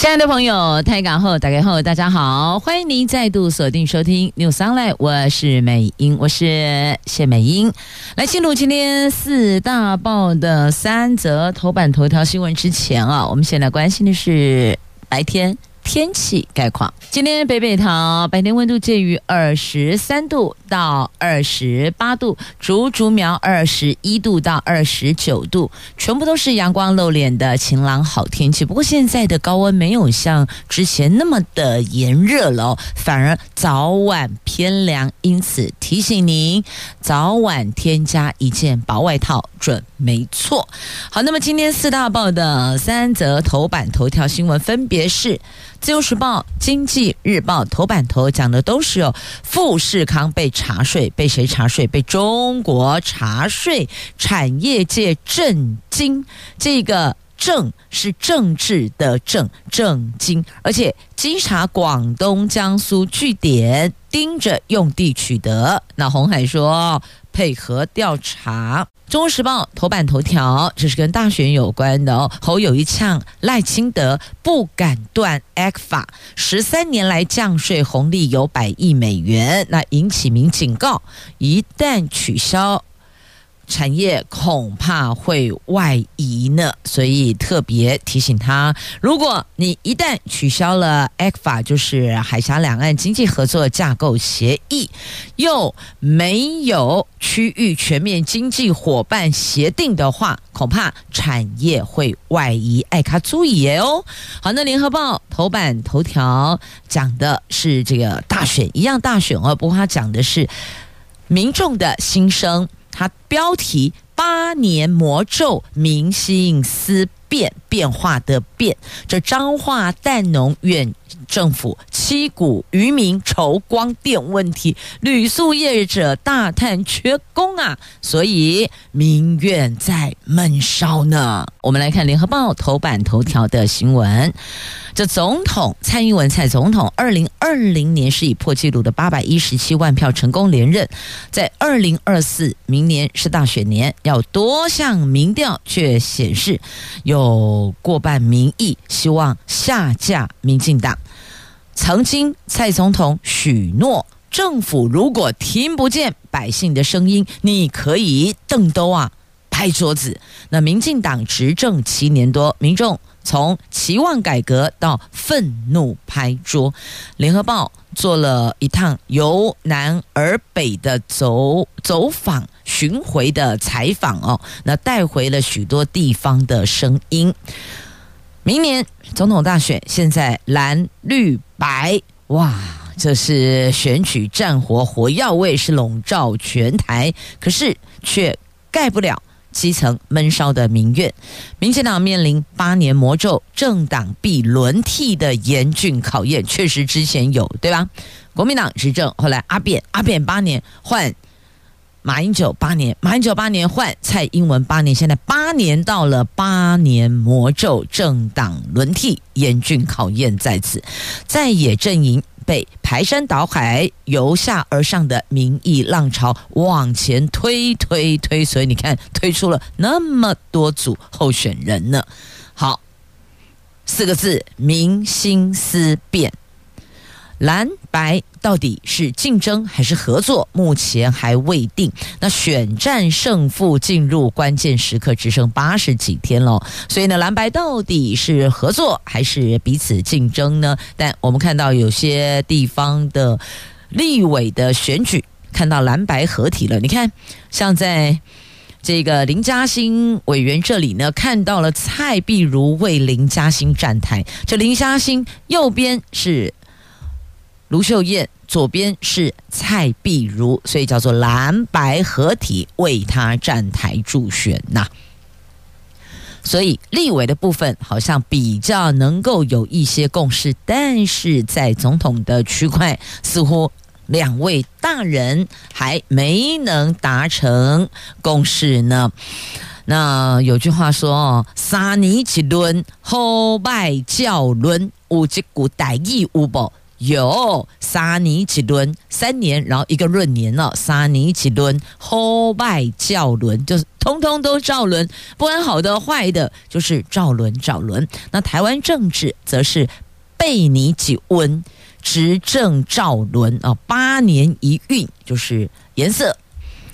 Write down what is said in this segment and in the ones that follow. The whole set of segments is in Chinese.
亲爱的朋友，台港后打开后，大家好，欢迎您再度锁定收听 News Online，我是美英，我是谢美英。来进入今天四大报的三则头版头条新闻之前啊，我们先来关心的是白天。天气概况：今天北北桃白天温度介于二十三度到二十八度，竹竹苗二十一度到二十九度，全部都是阳光露脸的晴朗好天气。不过现在的高温没有像之前那么的炎热了，反而早晚偏凉，因此提醒您早晚添加一件薄外套准没错。好，那么今天四大报的三则头版头条新闻分别是。自由时报、经济日报头版头讲的都是哦，富士康被查税，被谁查税？被中国查税，产业界震惊。这个“政”是政治的“政”，震惊。而且稽查广东、江苏据点，盯着用地取得。那红海说。配合调查，《中国时报》头版头条，这是跟大选有关的哦。侯友谊呛赖清德不敢断 ECFA，十三年来降税红利有百亿美元，那引起民警告，一旦取消。产业恐怕会外移呢，所以特别提醒他：如果你一旦取消了 ECFA，就是海峡两岸经济合作架构协议，又没有区域全面经济伙伴协定的话，恐怕产业会外移。爱卡注意哦。好，那联合报头版头条讲的是这个大选，一样大选哦，不过他讲的是民众的心声。它标题：八年魔咒，明星思变，变化的变。这彰化淡农院。政府七股渔民愁光电问题，旅宿业者大叹缺工啊，所以民怨在闷烧呢。我们来看联合报头版头条的新闻：这总统蔡英文蔡总统，二零二零年是以破纪录的八百一十七万票成功连任，在二零二四明年是大选年，要多项民调却显示有过半民意希望下架民进党。曾经，蔡总统许诺，政府如果听不见百姓的声音，你可以瞪兜啊，拍桌子。那民进党执政七年多，民众从期望改革到愤怒拍桌。联合报做了一趟由南而北的走走访巡回的采访哦，那带回了许多地方的声音。明年总统大选，现在蓝绿白，哇，这是选举战火，火药味是笼罩全台，可是却盖不了基层闷烧的民怨。民进党面临八年魔咒，政党必轮替的严峻考验，确实之前有，对吧？国民党执政，后来阿扁，阿扁八年换。马英九八年，马英九八年换蔡英文八年，现在八年到了八年魔咒，政党轮替，严峻考验在此，在野阵营被排山倒海、由下而上的民意浪潮往前推推推，所以你看推出了那么多组候选人呢。好，四个字：民心思变。蓝白到底是竞争还是合作？目前还未定。那选战胜负进入关键时刻，只剩八十几天了。所以呢，蓝白到底是合作还是彼此竞争呢？但我们看到有些地方的立委的选举，看到蓝白合体了。你看，像在这个林嘉欣委员这里呢，看到了蔡碧如为林嘉欣站台。这林嘉欣右边是。卢秀燕左边是蔡壁如，所以叫做蓝白合体为他站台助选呐。所以立委的部分好像比较能够有一些共识，但是在总统的区块，似乎两位大人还没能达成共识呢。那有句话说哦，三年一轮，好歹叫轮，有这股代意有无？有，三年一轮，三年，然后一个闰年了，三年一轮，好歹叫轮，就是通通都照轮，不管好的坏的，就是照轮照轮。那台湾政治则是背你几温，执政照轮啊，八年一运，就是颜色。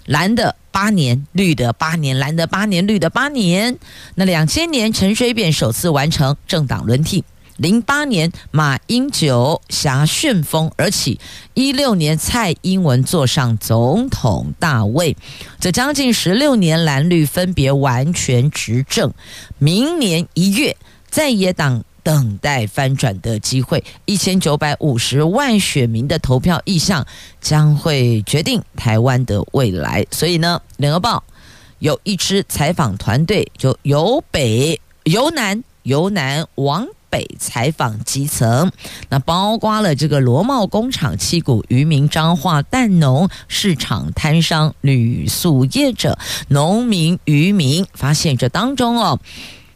蓝的八年，绿的八年，蓝的八年，绿的八年。那两千年陈水扁首次完成政党轮替，零八年马英九挟旋风而起，一六年蔡英文坐上总统大位，这将近十六年蓝绿分别完全执政。明年一月，在野党。等待翻转的机会，一千九百五十万选民的投票意向将会决定台湾的未来。所以呢，《联合报》有一支采访团队，就由北由南由南往采访基层，那包括了这个罗帽工厂、七股渔民、彰化蛋农、市场摊商、旅宿业者、农民、渔民，发现这当中哦。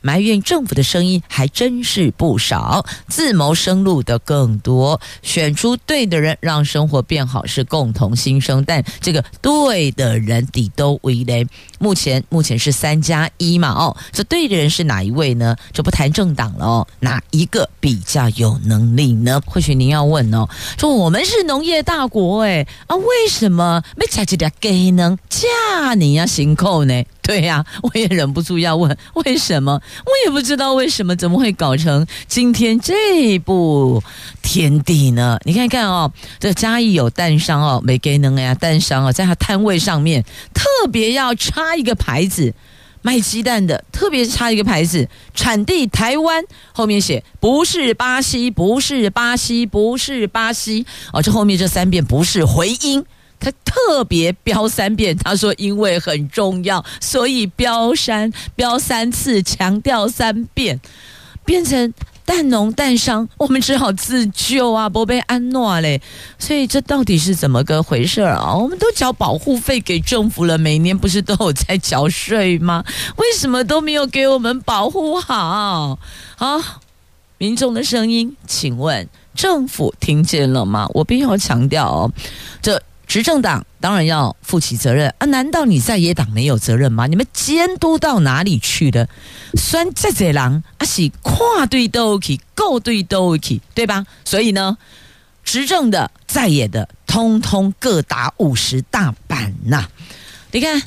埋怨政府的声音还真是不少，自谋生路的更多。选出对的人，让生活变好是共同心声。但这个对的人底都为雷。目前目前是三加一嘛？哦，这对的人是哪一位呢？就不谈政党了哦。哪一个比较有能力呢？或许您要问哦，说我们是农业大国诶啊，为什么没加这点给能嫁你呀？辛苦呢？对呀、我也忍不住要问，为什么？我也不知道为什么，怎么会搞成今天这步田地呢？你看看哦，这嘉义有蛋商哦，没给能呀，蛋商哦，在他摊位上面特别要插一个牌子，卖鸡蛋的特别插一个牌子，产地台湾，后面写不是巴西，不是巴西，不是巴西哦，这后面这三遍不是回音。他特别标三遍，他说因为很重要，所以标三标三次，强调三遍，变成蛋农蛋商，我们只好自救啊，不被安诺嘞。所以这到底是怎么个回事啊？我们都缴保护费给政府了，每年不是都有在缴税吗？为什么都没有给我们保护好？好，民众的声音，请问政府听见了吗？我必须要强调哦，这。执政党当然要负起责任啊！难道你在野党没有责任吗？你们监督到哪里去的？酸在这狼啊，是跨对都可以，够队都可以，对吧？所以呢，执政的在野的，通通各打五十大板呐、你看，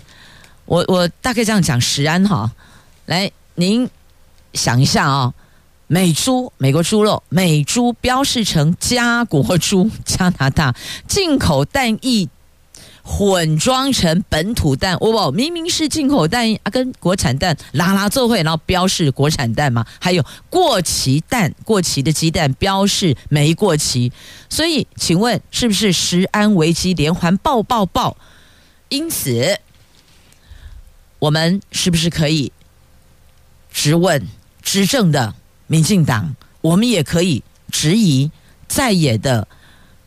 我我大概这样讲，石安哈，来您想一下啊、哦。美猪，美国猪肉，美猪标示成加国猪，加拿大进口蛋液混装成本土蛋，我、哦、不明明是进口蛋啊，跟国产蛋拉拉做会，然后标示国产蛋嘛，还有过期蛋，过期的鸡蛋标示没过期，所以请问是不是食安危机连环爆爆爆？因此，我们是不是可以质问执政的？民进党，我们也可以质疑在野的，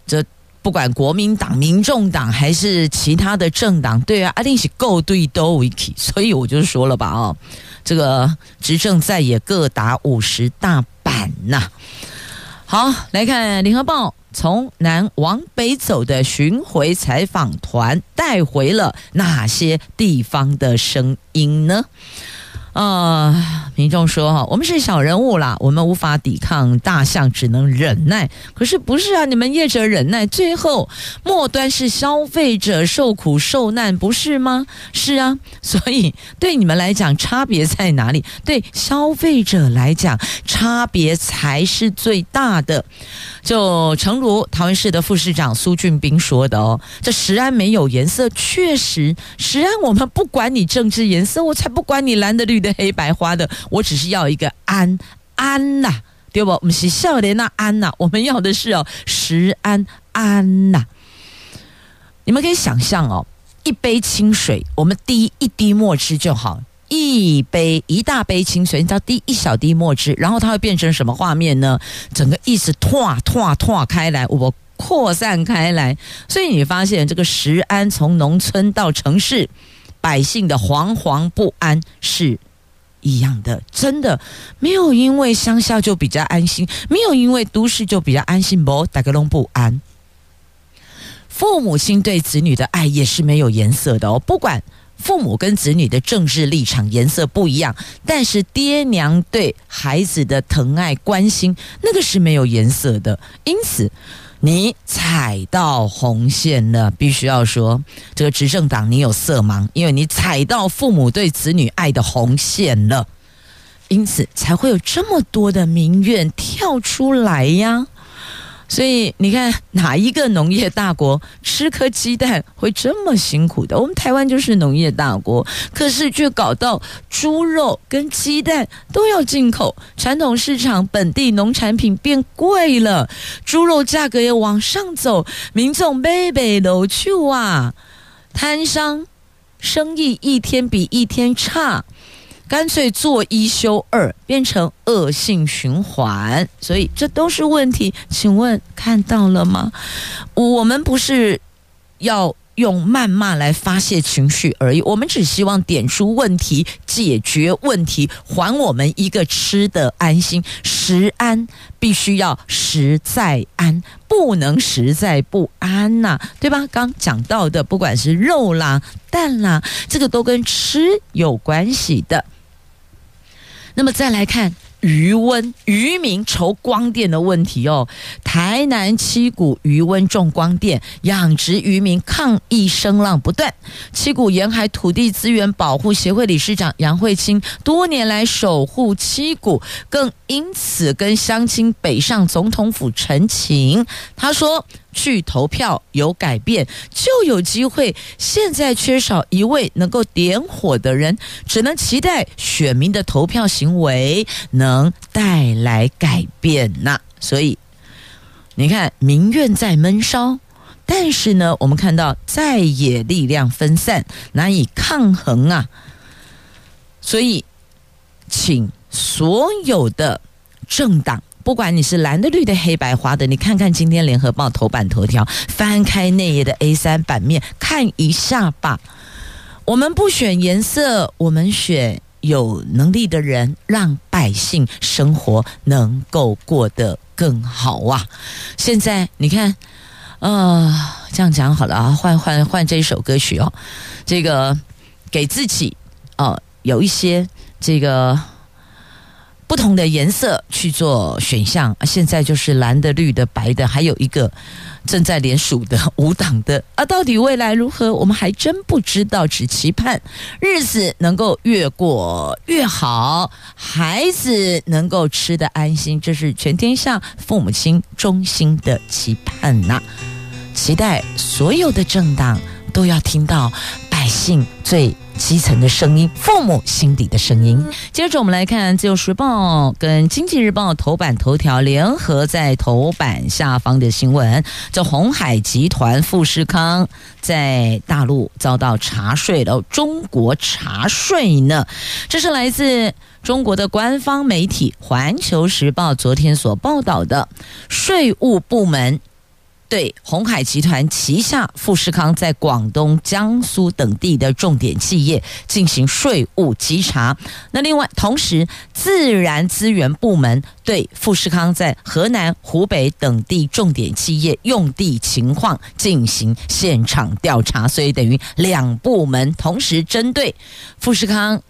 这不管国民党、民众党还是其他的政党，对啊，阿定是够对都 w i k，所以我就说了吧，哦，这个执政在野各打五十大板呐。好，来看联合报从南往北走的巡回采访团带回了哪些地方的声音呢？呃，民众说哈，我们是小人物啦，我们无法抵抗大象，只能忍耐。可是不是啊，你们业者忍耐，最后末端是消费者受苦受难，不是吗？是啊，所以对你们来讲，差别在哪里？对消费者来讲，差别才是最大的。就诚如桃园市的副市长苏俊斌说的哦，这食安没有颜色，确实食安我们不管你政治颜色，我才不管你蓝的绿的黑白花的，我只是要一个安安呐、对不？我们是笑脸那安呐，我们要的是哦食安安呐。你们可以想象哦，一杯清水，我们滴一滴墨汁就好。一杯一大杯清水，你知道滴一小滴墨汁，然后它会变成什么画面呢？整个意思拓拓拓开来，我扩散开来。所以你发现这个食安从农村到城市，百姓的惶惶不安是一样的。真的没有因为乡下就比较安心，没有因为都市就比较安心，不，大家都不安。父母亲对子女的爱也是没有颜色的哦，不管父母跟子女的政治立场颜色不一样，但是爹娘对孩子的疼爱关心，那个是没有颜色的。因此，你踩到红线了，必须要说这个执政党你有色盲，因为你踩到父母对子女爱的红线了，因此才会有这么多的民怨跳出来呀。所以你看，哪一个农业大国吃颗鸡蛋会这么辛苦的？我们台湾就是农业大国，可是却搞到猪肉跟鸡蛋都要进口，传统市场本地农产品变贵了，猪肉价格也往上走，民众背背都去啊，摊商生意一天比一天差。干脆做一休二，变成恶性循环，所以这都是问题。请问看到了吗？我们不是要用谩骂来发泄情绪而已，我们只希望点出问题，解决问题，还我们一个吃的安心。食安必须要食在安，不能食在不安呐、对吧？刚讲到的，不管是肉啦、蛋啦，这个都跟吃有关系的。那么再来看鱼塭，渔民愁光电的问题哦。台南七股鱼塭种光电，养殖渔民抗议声浪不断。七股沿海土地资源保护协会理事长杨慧清多年来守护七股，更因此跟乡亲北上总统府陈情。他说。去投票有改变就有机会，现在缺少一位能够点火的人，只能期待选民的投票行为能带来改变呐。所以你看，民怨在闷烧，但是呢，我们看到在野力量分散，难以抗衡啊。所以，请所有的政党。不管你是蓝的、绿的、黑白花的，你看看今天联合报头版头条，翻开内页的 A 三版面看一下吧。我们不选颜色，我们选有能力的人，让百姓生活能够过得更好啊！现在你看，呃，这样讲好了啊，换换换这一首歌曲哦，这个给自己哦、呃，有一些这个。不同的颜色去做选项，现在就是蓝的、绿的、白的，还有一个正在联署的无党的。啊，到底未来如何，我们还真不知道，只期盼日子能够越过越好，孩子能够吃得安心，这是全天下父母亲衷心的期盼呐、期待所有的政党都要听到百姓最。基层的声音，父母心底的声音。接着我们来看《自由时报》跟《经济日报》头版头条联合在头版下方的新闻：这鸿海集团富士康在大陆遭到查税了，中国查税呢？这是来自中国的官方媒体《环球时报》昨天所报道的，税务部门。对鸿海集团旗下富士康在广东、江苏等地的重点企业进行税务稽查。那另外，同时自然资源部门对富士康在河南、湖北等地重点企业用地情况进行现场调查。所以，等于两部门同时针对富士康。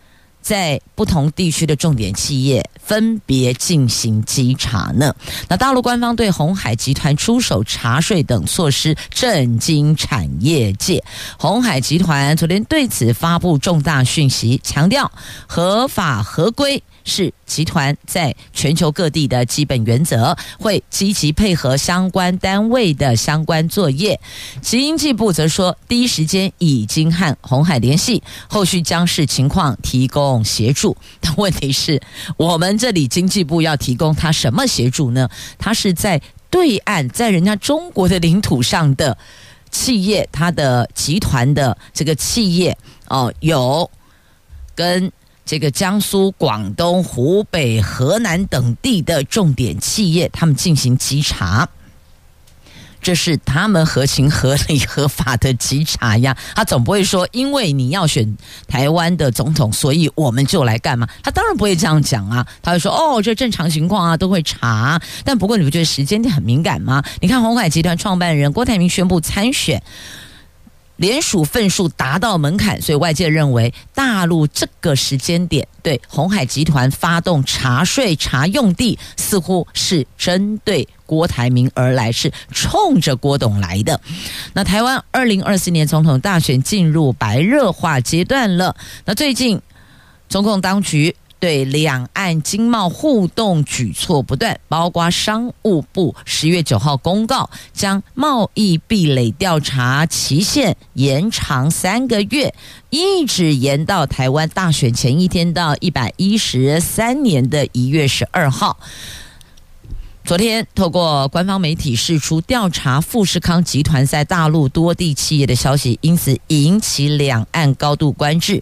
在不同地区的重点企业分别进行稽查呢。那大陆官方对鸿海集团出手查税等措施震惊产业界。鸿海集团昨天对此发布重大讯息，强调合法合规。是集团在全球各地的基本原则，会积极配合相关单位的相关作业。经济部则说，第一时间已经和鸿海联系，后续将视情况提供协助。但问题是，我们这里经济部要提供他什么协助呢？他是在对岸，在人家中国的领土上的企业，他的集团的这个企业哦，有跟。这个江苏、广东、湖北、河南等地的重点企业，他们进行稽查。这是他们合情合理合法的稽查呀，他总不会说因为你要选台湾的总统，所以我们就来干嘛？他当然不会这样讲啊，他会说哦，这正常情况啊，都会查。但不过你不觉得时间点很敏感吗？你看鸿海集团创办人郭台铭宣布参选。联署份数达到门槛，所以外界认为大陆这个时间点对鸿海集团发动查税、查用地，似乎是针对郭台铭而来，是冲着郭董来的。那台湾二零二四年总统大选进入白热化阶段了。那最近中共当局。对两岸经贸互动举措不断，包括商务部十月九号公告，将贸易壁垒调查期限延长三个月，一直延到台湾大选前一天到一百一十三年的一月十二号。昨天，透过官方媒体释出调查富士康集团在大陆多地企业的消息，因此引起两岸高度关注。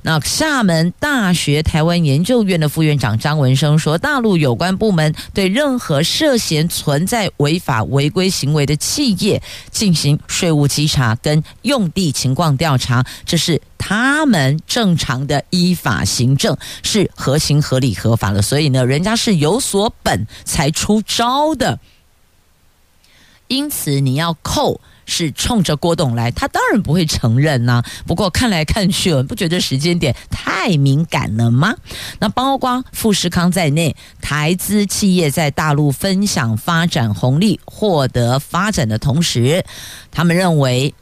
那厦门大学台湾研究院的副院长张文生说，大陆有关部门对任何涉嫌存在违法违规行为的企业进行税务稽查跟用地情况调查，这是。他们正常的依法行政是合情合理合法的，所以呢，人家是有所本才出招的。因此，你要扣是冲着郭董来，他当然不会承认呐、不过看来看去，你不觉得时间点太敏感了吗？那包括富士康在内，台资企业在大陆分享发展红利，获得发展的同时，他们认为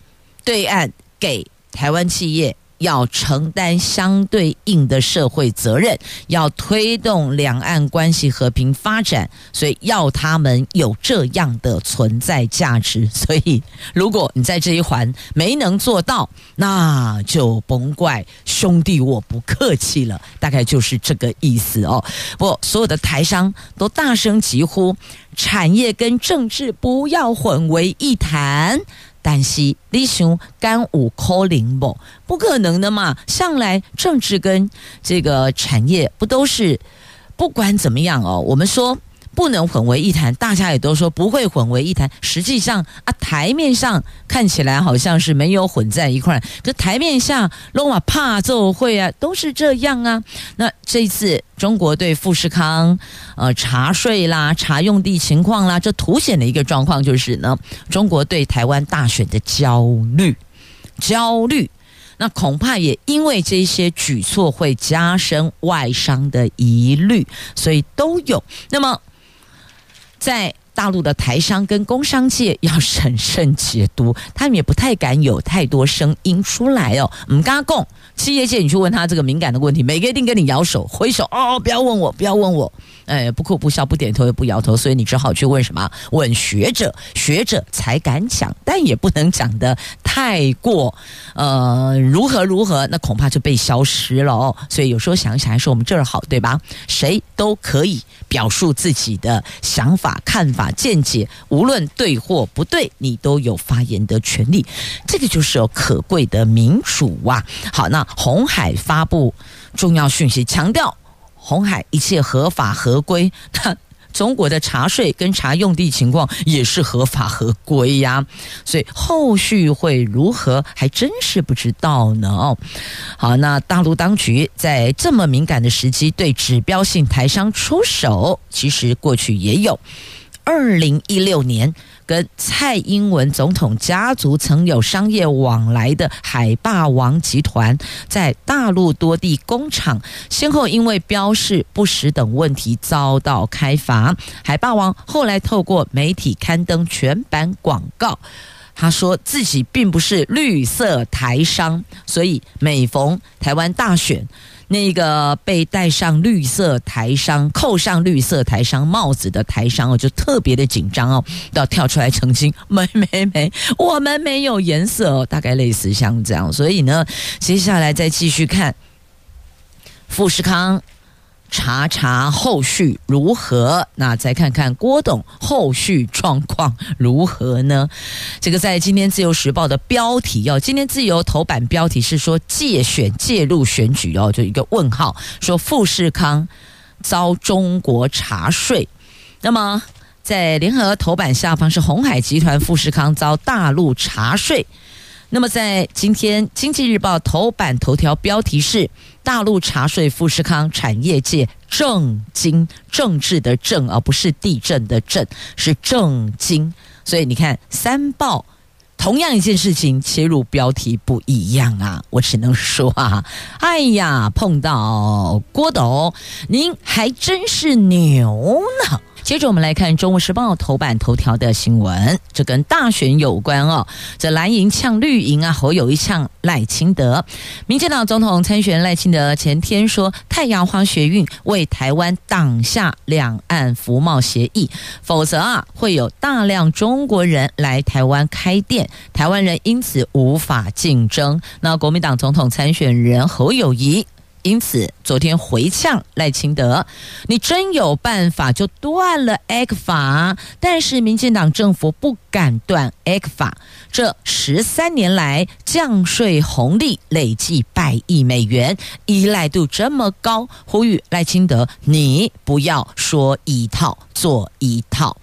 对岸给台湾企业。要承担相对应的社会责任，要推动两岸关系和平发展，所以要他们有这样的存在价值。所以，如果你在这一环没能做到，那就甭怪兄弟我不客气了。大概就是这个意思哦。不，所有的台商都大声疾呼，产业跟政治不要混为一谈。但是你想干五扣零不？不可能的嘛！向来政治跟这个产业不都是不管怎么样哦？我们说。不能混为一谈，大家也都说不会混为一谈。实际上啊，台面上看起来好像是没有混在一块儿，可台面下罗马怕奏会啊，都是这样啊。那这次中国对富士康呃查税啦、查用地情况啦，这凸显的一个状况就是呢，中国对台湾大选的焦虑，焦虑。那恐怕也因为这些举措会加深外商的疑虑，所以都有。那么。在大陆的台商跟工商界要审慎解读，他们也不太敢有太多声音出来哦。唔敢讲，企业界你去问他这个敏感的问题，每个一定跟你摇手挥手哦，不要问我，不要问我。哎，不哭不笑不点头也不摇头，所以你只好去问什么？问学者，学者才敢讲，但也不能讲的太过，呃，如何如何，那恐怕就被消失了哦。所以有时候想想，还是我们这儿好，对吧？谁都可以表述自己的想法、看法、见解，无论对或不对，你都有发言的权利。这个就是有可贵的民主啊。好，那红海发布重要讯息，强调。红海一切合法合规，中国的茶税跟茶用地情况也是合法合规呀，所以后续会如何，还真是不知道呢。哦，好，那大陆当局在这么敏感的时机对指标性台商出手，其实过去也有，二零一六年。跟蔡英文总统家族曾有商业往来的海霸王集团，在大陆多地工厂，先后因为标示不实等问题遭到开罚。海霸王后来透过媒体刊登全版广告，他说自己并不是绿色台商，所以每逢台湾大选。那个被戴上绿色台商、扣上绿色台商帽子的台商哦，就特别的紧张哦，要跳出来澄清，没没没，我们没有颜色哦，大概类似像这样，所以呢，接下来再继续看富士康。查查后续如何？那再看看郭董后续状况如何呢？这个在今天自由时报的标题哦，今天自由头版标题是说借选介入选举哦，就一个问号，说富士康遭中国查税。那么在联合头版下方是鸿海集团富士康遭大陆查税。那么在今天《经济日报》头版头条标题是大陆查税富士康产业界震惊，政治的政而不是地震的震，是震惊。所以你看三报。同样一件事情，切入标题不一样啊！我只能说啊，哎呀，碰到郭董，您还真是牛呢。接着我们来看《中国时报》头版头条的新闻，这跟大选有关哦。这蓝营呛绿营啊，侯友谊呛赖清德。民进党总统参选赖清德前天说，太阳花学运为台湾挡下两岸服贸协议，否则啊，会有大量中国人来台湾开店，台湾人因此无法竞争。那国民党总统参选人侯友谊。因此，昨天回呛赖清德，你真有办法就断了 ECFA，但是民进党政府不敢断 ECFA。这十三年来降税红利累计百亿美元，依赖度这么高，呼吁赖清德，你不要说一套做一套。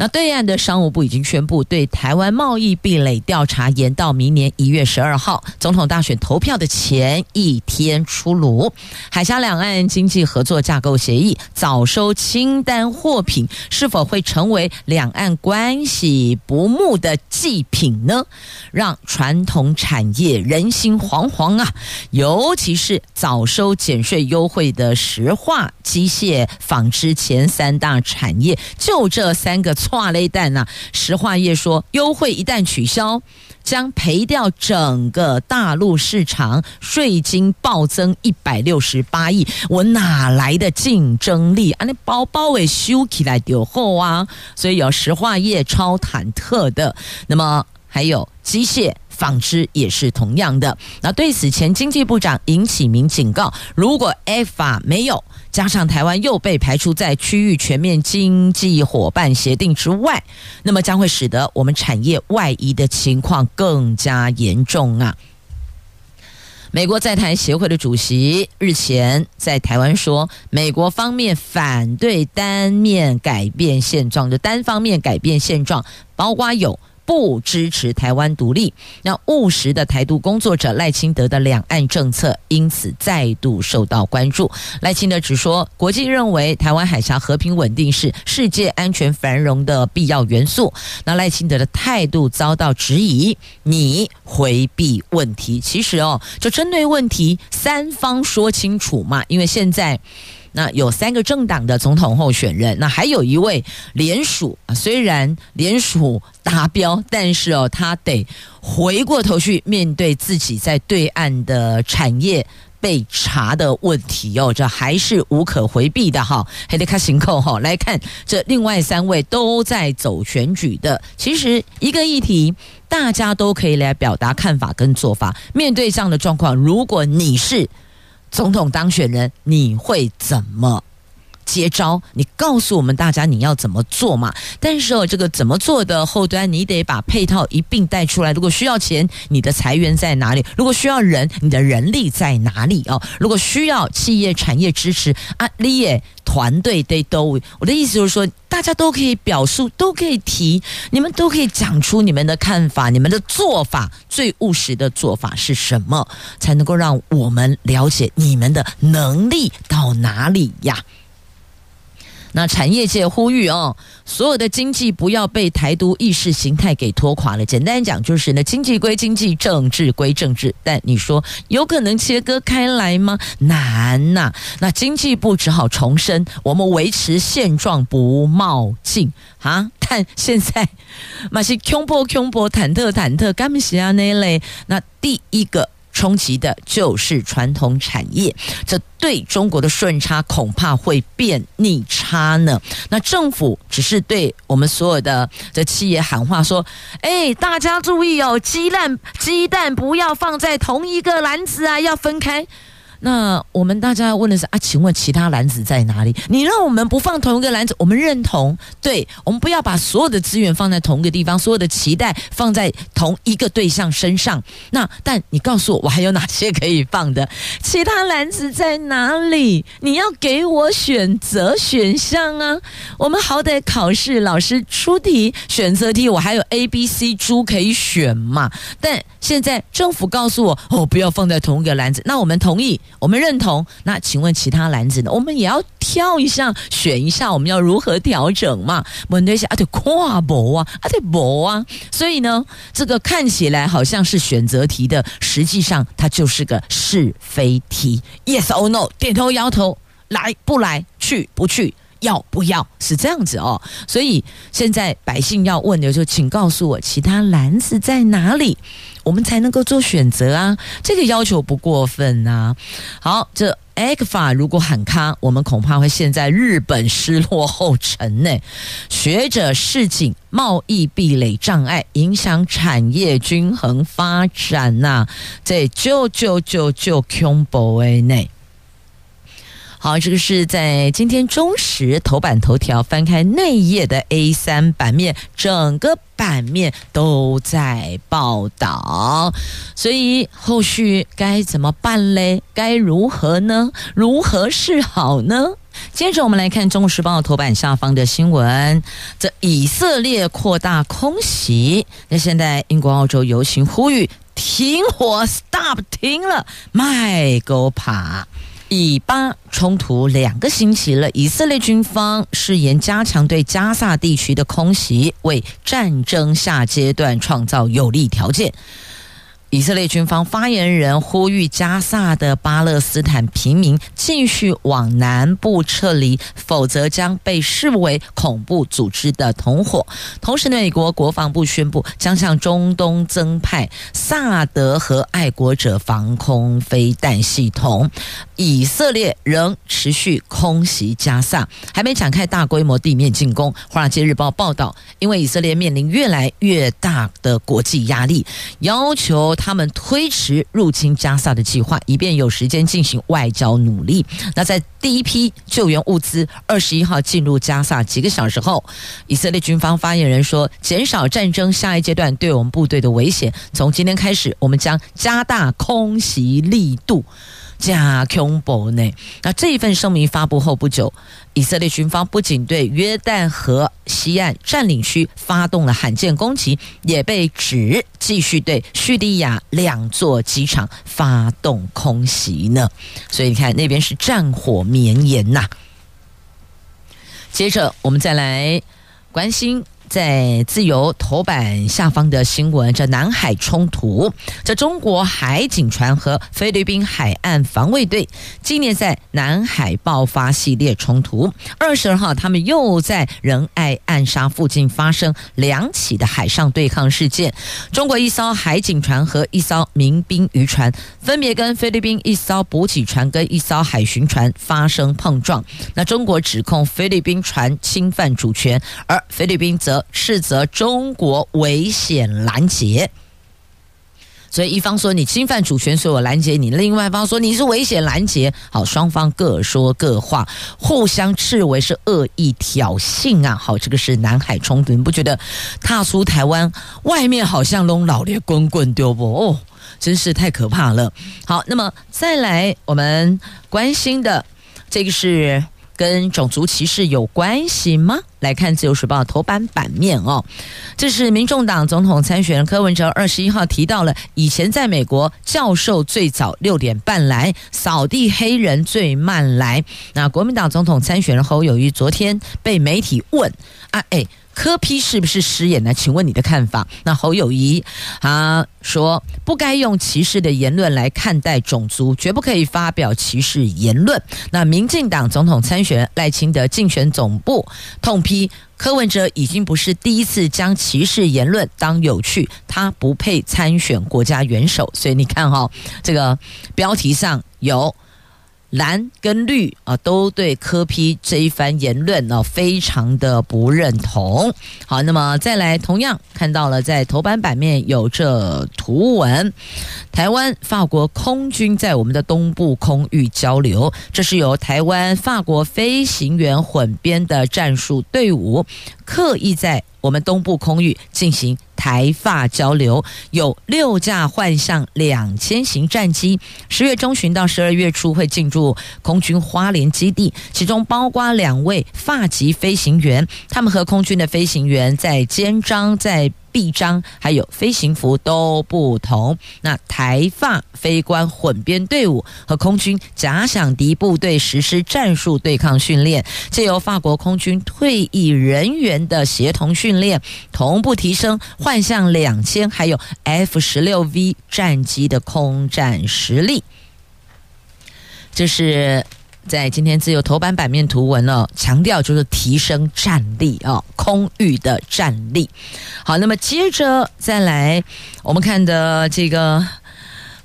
那对岸的商务部已经宣布，对台湾贸易壁垒调查延到明年一月十二号，总统大选投票的前一天出炉。海峡两岸经济合作架构协议早收清单货品，是否会成为两岸关系不睦的祭品呢？让传统产业人心惶惶啊！尤其是早收减税优惠的石化、机械、纺织前三大产业，就这三个。化雷弹呐！石化业说，优惠一旦取消，将赔掉整个大陆市场，税金暴增一百六十八亿，我哪来的竞争力啊？那包包给修起来丢后啊！所以有石化业超忐忑的。那么还有机械、纺织也是同样的。那对此前经济部长尹启明警告，如果 ECFA 没有。加上台湾又被排除在区域全面经济伙伴协定之外，那么将会使得我们产业外移的情况更加严重啊！美国在台协会的主席日前在台湾说，美国方面反对单面改变现状的单方面改变现状，包括有。不支持台湾独立，那务实的台独工作者赖清德的两岸政策因此再度受到关注。赖清德只说，国际认为台湾海峡和平稳定是世界安全繁荣的必要元素。那赖清德的态度遭到质疑，你回避问题。其实哦，就针对问题，三方说清楚嘛，因为现在。那有三个政党的总统候选人，那还有一位联署啊，虽然联署达标，但是哦，他得回过头去面对自己在对岸的产业被查的问题哦，这还是无可回避的哈。还得看行扣哈，来看这另外三位都在走选举的，其实一个议题，大家都可以来表达看法跟做法。面对这样的状况，如果你是。总统当选人，你会怎么接招？你告诉我们大家你要怎么做嘛？但是哦，这个怎么做的后端，你得把配套一并带出来。如果需要钱，你的财源在哪里？如果需要人，你的人力在哪里哦？如果需要企业产业支持啊，你也团队得都。我的意思就是说，大家都可以表述，都可以提，你们都可以讲出你们的看法，你们的做法最务实的做法是什么，才能够让我们了解你们的能力到哪里呀？那产业界呼吁哦，所有的经济不要被台独意识形态给拖垮了。简单讲就是呢，经济归经济，政治归政治。但你说有可能切割开来吗？难呐、啊。那经济部只好重申，我们维持现状不冒进啊。但现在马西恐怖恐怖，忐忑忐忑，干么西啊那类？那第一个。冲击的就是传统产业，这对中国的顺差恐怕会变逆差呢。那政府只是对我们所有的的企业喊话说：“哎，大家注意哦，鸡蛋鸡蛋不要放在同一个篮子啊，要分开。”那我们大家问的是啊，请问其他篮子在哪里？你让我们不放同一个篮子，我们认同。对，我们不要把所有的资源放在同一个地方，所有的期待放在同一个对象身上。那但你告诉我，我还有哪些可以放的？其他篮子在哪里？你要给我选择选项啊！我们好歹考试老师出题选择题，我还有 A、B、C 猪可以选嘛？但现在政府告诉我，哦，不要放在同一个篮子。那我们同意。我们认同，那请问其他篮子呢？我们也要挑一下，选一下，我们要如何调整嘛？问题是啊，对跨博啊，啊对博啊，所以呢，这个看起来好像是选择题的，实际上它就是个是非题。Yes or no？点头摇头，来不来？去不去？要不要？是这样子哦。所以现在百姓要问的就，请告诉我其他篮子在哪里？我们才能够做选择啊，这个要求不过分啊。好，这 ECFA 如果喊卡，我们恐怕会陷在日本失落后尘呢。学者市井，贸易壁垒障碍影响产业均衡发展呐、这就就就就恐怖诶内。好，这个是在今天中时头版头条翻开内页的 A 三版面，整个版面都在报道，所以后续该怎么办嘞？该如何呢？如何是好呢？接着我们来看《中时报》头版下方的新闻：这以色列扩大空袭，那现在英国、澳洲游行呼吁停火，stop 停了，卖狗爬。以巴冲突两个星期了，以色列军方誓言加强对加萨地区的空袭，为战争下阶段创造有利条件。以色列军方发言人呼吁加萨的巴勒斯坦平民继续往南部撤离，否则将被视为恐怖组织的同伙。同时，美国国防部宣布将向中东增派萨德和爱国者防空飞弹系统。以色列仍持续空袭加萨，还没展开大规模地面进攻。华尔街日报报道，因为以色列面临越来越大的国际压力，要求。他们推迟入侵加萨的计划，以便有时间进行外交努力。那在第一批救援物资二十一号进入加萨几个小时后，以色列军方发言人说：“减少战争下一阶段对我们部队的危险。从今天开始，我们将加大空袭力度。”加恐怖呢？那这一份声明发布后不久，以色列军方不仅对约旦河西岸占领区发动了罕见攻击，也被指继续对叙利亚两座机场发动空袭呢。所以你看，那边是战火绵延呐。接着，我们再来关心。在自由头版下方的新闻，这南海冲突，这中国海警船和菲律宾海岸防卫队今年在南海爆发系列冲突。二十二号，他们又在仁爱暗沙附近发生两起的海上对抗事件。中国一艘海警船和一艘民兵渔船分别跟菲律宾一艘补给船跟一艘海巡船发生碰撞。那中国指控菲律宾船侵犯主权，而菲律宾则斥责中国危险拦截，所以一方说你侵犯主权，所以我拦截你；另外一方说你是危险拦截。好，双方各说各话，互相斥为是恶意挑衅啊！好，这个是南海冲突，你不觉得踏出台湾外面好像弄老烈滚滚丢不？哦，真是太可怕了。好，那么再来我们关心的这个是。跟种族歧视有关系吗？来看《自由时报》头版版面哦，这是民众党总统参选人柯文哲二十一号提到了以前在美国教授最早六点半来，扫地黑人最慢来。那国民党总统参选人侯友谊昨天被媒体问啊，哎。柯批是不是失言呢？请问你的看法？那侯友谊他说不该用歧视的言论来看待种族，绝不可以发表歧视言论。那民进党总统参选赖清德竞选总部痛批柯文哲已经不是第一次将歧视言论当有趣，他不配参选国家元首。所以你看哈、哦，这个标题上有蓝跟绿啊，都对柯 P 这一番言论呢，非常的不认同。好，那么再来，同样看到了在头版版面有这图文，台湾法国空军在我们的东部空域交流，这是由台湾法国飞行员混编的战术队伍，刻意在我们东部空域进行。台发交流有六架幻象两千型战机，十月中旬到十二月初会进驻空军花莲基地，其中包括两位发级飞行员，他们和空军的飞行员在肩章在。臂章还有飞行服都不同。那台法飞官混编队伍和空军假想敌部队实施战术对抗训练，借由法国空军退役人员的协同训练，同步提升幻象两千还有 F 十六 V 战机的空战实力。这是。在今天自由头版版面图文呢，强调就是提升战力啊，空域的战力。好，那么接着再来，我们看的这个。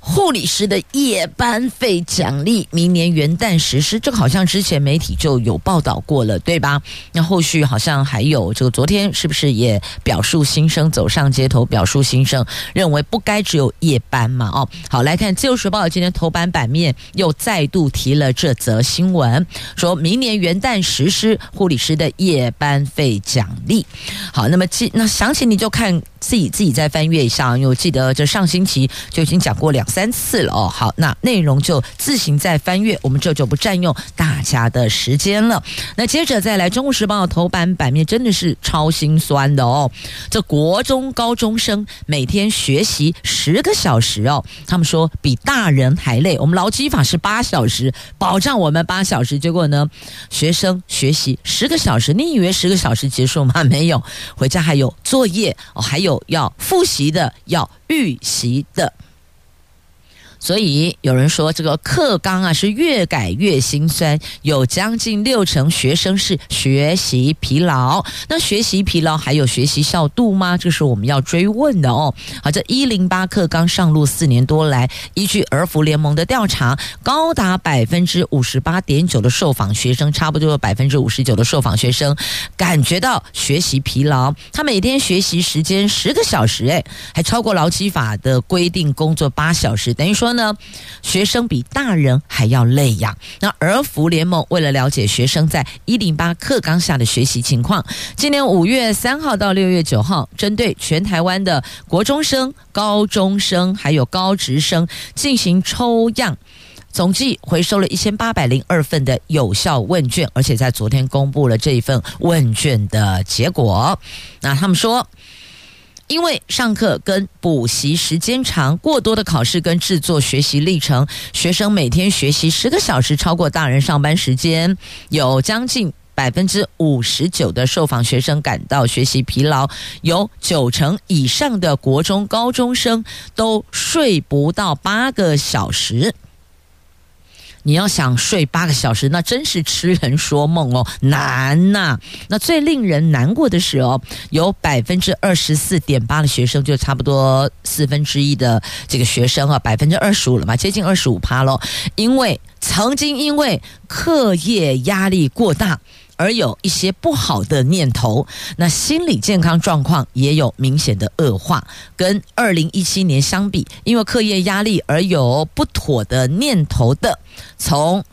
护理师的夜班费奖励明年元旦实施，这个好像之前媒体就有报道过了，对吧？那后续好像还有这个，昨天是不是也表述心声，走上街头表述心声，认为不该只有夜班嘛？哦，好，来看《自由时报》今天头版版面又再度提了这则新闻，说明年元旦实施护理师的夜班费奖励。好，那么记那详情你就看。自己自己再翻阅一下，因为我记得这上星期就已经讲过两三次了哦。好，那内容就自行再翻阅，我们这就不占用大家的时间了。那接着再来，《中国时报》头版版面真的是超心酸的哦。这国中高中生每天学习十个小时哦，他们说比大人还累。我们劳基法是八小时，保障我们八小时，结果呢，学生学习十个小时，你以为十个小时结束吗？没有，回家还有作业哦，还有。要复习的，要预习的。所以有人说这个课纲啊是越改越心酸，有将近六成学生是学习疲劳。那学习疲劳还有学习效度吗？这是我们要追问的哦。好，这一零八课纲上路四年多来，依据儿福联盟的调查，高达百分之五十八点九的受访学生，差不多百分之五十九的受访学生感觉到学习疲劳。他每天学习时间十个小时，诶，还超过劳基法的规定工作八小时，等于说。呢，学生比大人还要累呀。那儿福联盟为了了解学生在一零八课纲下的学习情况，今年五月三号到六月九号，针对全台湾的国中生、高中生还有高职生进行抽样，总计回收了一千八百零二份的有效问卷，而且在昨天公布了这一份问卷的结果。那他们说。因为上课跟补习时间长，过多的考试跟制作学习历程，学生每天学习十个小时，超过大人上班时间，有将近百分之五十九的受访学生感到学习疲劳，有九成以上的国中高中生都睡不到八个小时。你要想睡八个小时，那真是痴人说梦哦，难呐、那最令人难过的是哦，有百分之二十四点八的学生，就差不多四分之一的这个学生啊，百分之二十五了嘛，接近二十五趴喽，因为曾经因为课业压力过大。而有一些不好的念头，那心理健康状况也有明显的恶化。跟二零一七年相比，因为课业压力而有不妥的念头的，从。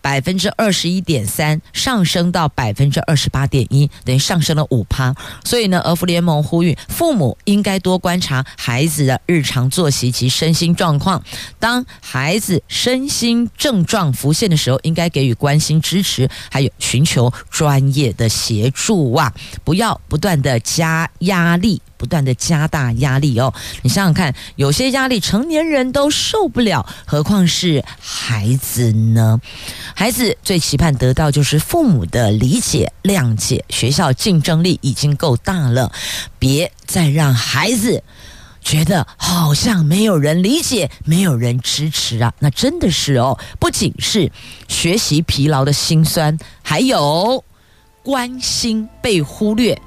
百分之二十一点三上升到百分之二十八点一，等于上升了五趴。所以呢，儿福联盟呼吁父母应该多观察孩子的日常作息及身心状况。当孩子身心症状浮现的时候，应该给予关心支持，还有寻求专业的协助啊！不要不断的加压力。不断的加大压力哦，你想想看，有些压力成年人都受不了，何况是孩子呢？孩子最期盼得到就是父母的理解、谅解。学校竞争力已经够大了，别再让孩子觉得好像没有人理解、没有人支持啊！那真的是哦，不仅是学习疲劳的辛酸，还有关心被忽略。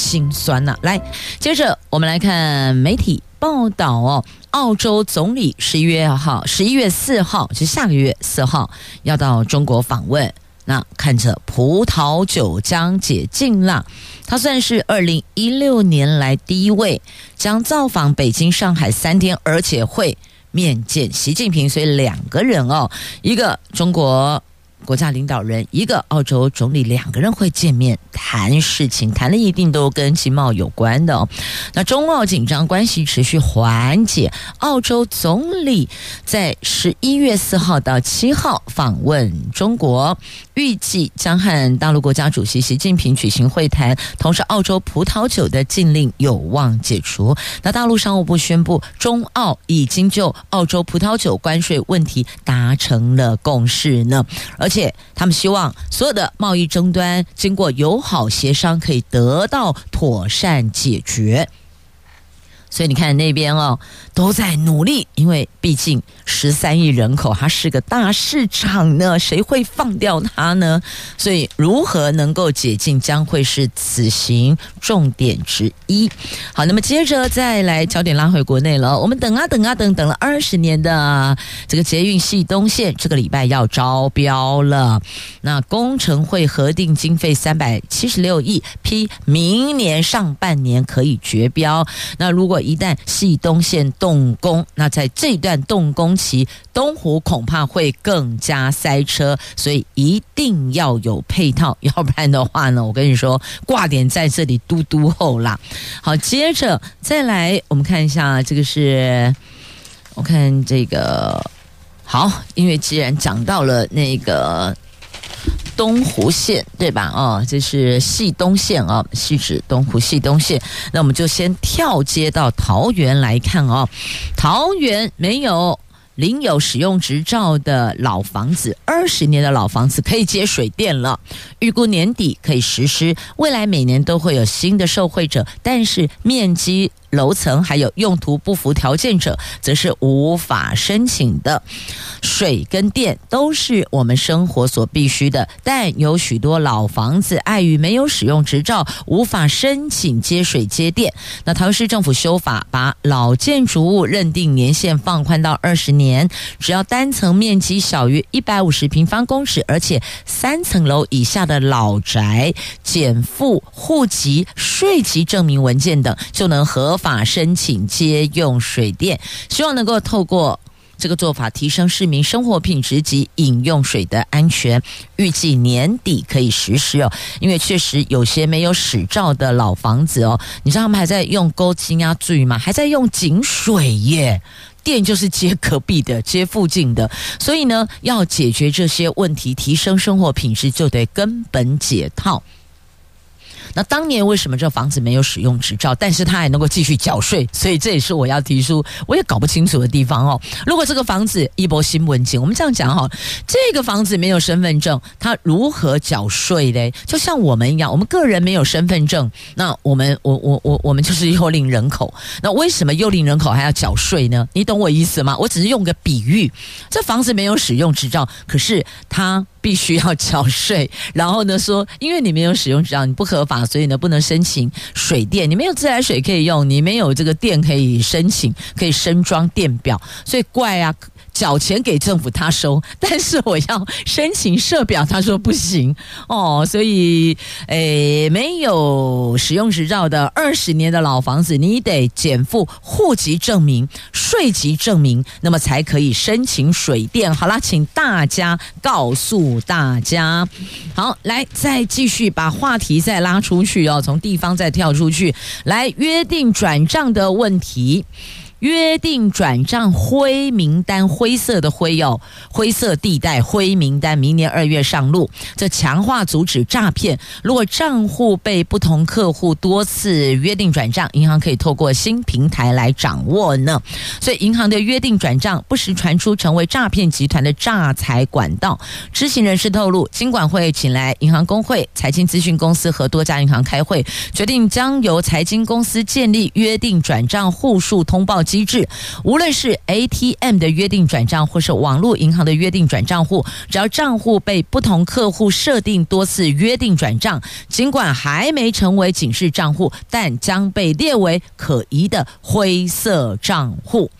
心酸呐、来，接着我们来看媒体报道哦。澳洲总理十一月号，十一月四号，就是下个月四号要到中国访问。那看着葡萄酒将解禁了，他算是二零一六年来第一位将造访北京、上海三天，而且会面见习近平，所以两个人哦，一个中国。国家领导人一个澳洲总理两个人会见面谈事情，谈的一定都跟经贸有关的哦。那中澳紧张关系持续缓解，澳洲总理在十一月四号到七号访问中国，预计将和大陆国家主席习近平举行会谈。同时，澳洲葡萄酒的禁令有望解除。那大陆商务部宣布，中澳已经就澳洲葡萄酒关税问题达成了共识呢，而。且，他们希望所有的贸易争端经过友好协商，可以得到妥善解决。所以你看那边哦，都在努力，因为毕竟十三亿人口，它是个大市场呢，谁会放掉它呢？所以如何能够解禁，将会是此行重点之一。好，那么接着再来焦点拉回国内了，我们等啊等啊等，等了二十年的这个捷运系东线，这个礼拜要招标了。那工程会核定经费三百七十六亿，批明年上半年可以决标。那如果一旦系东线动工，那在这段动工期，东湖恐怕会更加塞车，所以一定要有配套，要不然的话呢，我跟你说，挂点在这里嘟嘟后啦。好，接着再来，我们看一下这个是，我看这个好，因为既然讲到了那个。东湖线对吧？哦，这是汐东线哦，是指东湖汐东线。那我们就先跳接到桃园来看哦。桃园没有领有使用执照的老房子，二十年的老房子可以接水电了。预估年底可以实施，未来每年都会有新的受惠者，但是面积。楼层还有用途不符条件者，则是无法申请的。水跟电都是我们生活所必须的，但有许多老房子碍于没有使用执照，无法申请接水接电。那桃园市政府修法，把老建筑物认定年限放宽到二十年，只要单层面积小于一百五十平方公尺，而且三层楼以下的老宅，减负户籍、税籍证明文件等，就能合法申请接用水电，希望能够透过这个做法提升市民生活品质及饮用水的安全。预计年底可以实施哦，因为确实有些没有使照的老房子哦，你知道他们还在用沟清啊注意吗？还在用井水耶，电就是接隔壁的、接附近的，所以呢，要解决这些问题，提升生活品质，就得根本解套。那当年为什么这房子没有使用执照，但是他还能够继续缴税？所以这也是我要提出，我也搞不清楚的地方哦。如果这个房子一波新闻景，我们这样讲哈，这个房子没有身份证，他如何缴税嘞？就像我们一样，我们个人没有身份证，那我们我我我我们就是幽灵人口。那为什么幽灵人口还要缴税呢？你懂我意思吗？我只是用个比喻，这房子没有使用执照，可是他。必须要缴税，然后呢说，因为你没有使用执照，你不合法，所以呢不能申请水电。你没有自来水可以用，你没有这个电可以申请，可以升装电表，所以怪啊。缴钱给政府他收，但是我要申请设表，他说不行哦，所以诶，没有使用执照的二十年的老房子，你得减负户籍证明、税籍证明，那么才可以申请水电。好啦，请大家告诉大家，好，来再继续把话题再拉出去哦，从地方再跳出去，来约定转账的问题。约定转账灰名单，灰色的灰哦，灰色地带灰名单，明年二月上路。这强化阻止诈骗。如果账户被不同客户多次约定转账，银行可以透过新平台来掌握呢。所以，银行的约定转账不时传出成为诈骗集团的诈财管道。知情人士透露，金管会请来银行工会、财经资讯公司和多家银行开会，决定将由财经公司建立约定转账户数通报机制，无论是 ATM 的约定转账，或是网络银行的约定转账户，只要账户被不同客户设定多次约定转账，尽管还没成为警示账户，但将被列为可疑的灰色账户。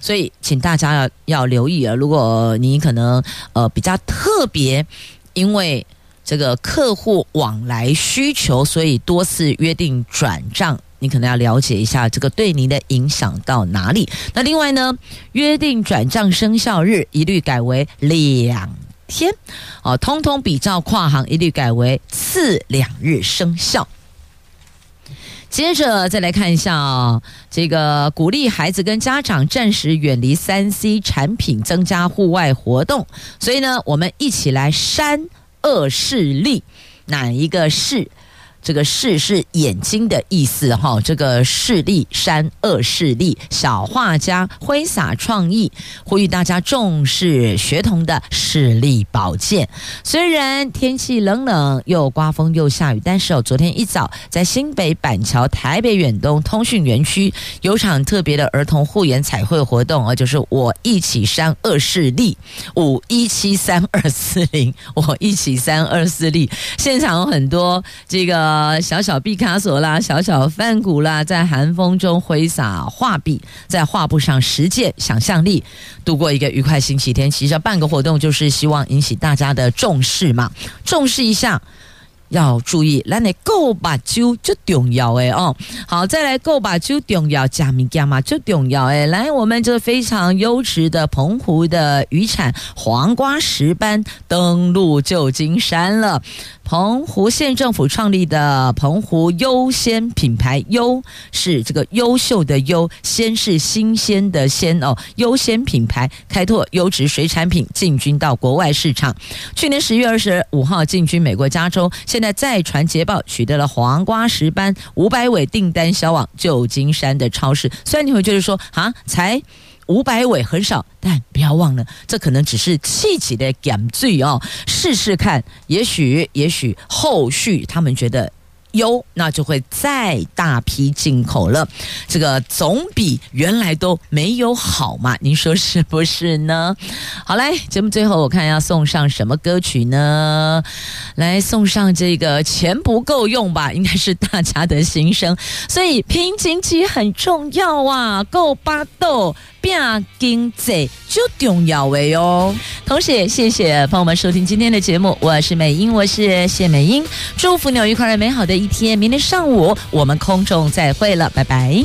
所以请大家要要留意啊，如果你可能呃比较特别，因为这个客户往来需求，所以多次约定转账。你可能要了解一下这个对您的影响到哪里。那另外呢，约定转账生效日一律改为两天，哦，通通比照跨行一律改为次两日生效。接着再来看一下啊，这个鼓励孩子跟家长暂时远离三 C 产品，增加户外活动。所以呢，我们一起来删恶势力，哪一个是？这个视是眼睛的意思哈，这个视力删恶势力，小画家挥洒创意，呼吁大家重视学童的视力保健。虽然天气冷冷，又刮风又下雨，但是哦，昨天一早在新北板桥台北远东通讯园区有场特别的儿童护眼彩绘活动，而就是我一起删恶势力五一七三二四零，我一起三二四力，现场有很多这个。呃，小小毕卡索啦，小小梵谷啦，在寒风中挥洒画笔，在画布上实践想象力，度过一个愉快星期天。其实半个活动就是希望引起大家的重视嘛，重视一下。要注意，来你够把酒就重要哎哦，好，再来够把酒重要，加米加嘛就重要哎，来，我们这非常优质的澎湖的渔产黄瓜石斑登陆旧金山了。澎湖县政府创立的澎湖优先品牌，优是这个优秀的优，先是新鲜的鲜哦，优先品牌开拓优质水产品进军到国外市场。去年十月二十五号进军美国加州。现在再传捷报，取得了黄瓜石斑五百尾订单销往旧金山的超市。虽然你会觉得说啊，才五百尾很少，但不要忘了，这可能只是气急的感罪哦。试试看，也许也许后续他们觉得。优，那就会再大批进口了，这个总比原来都没有好嘛？您说是不是呢？好，来节目最后我看要送上什么歌曲呢？来送上这个钱不够用吧，应该是大家的心声，所以拼经济很重要啊，够巴豆。变经济就重要的哟。同时也谢谢朋友们收听今天的节目，我是美英，我是谢美英，祝福你有愉快美好的一天。明天上午我们空中再会了，拜拜。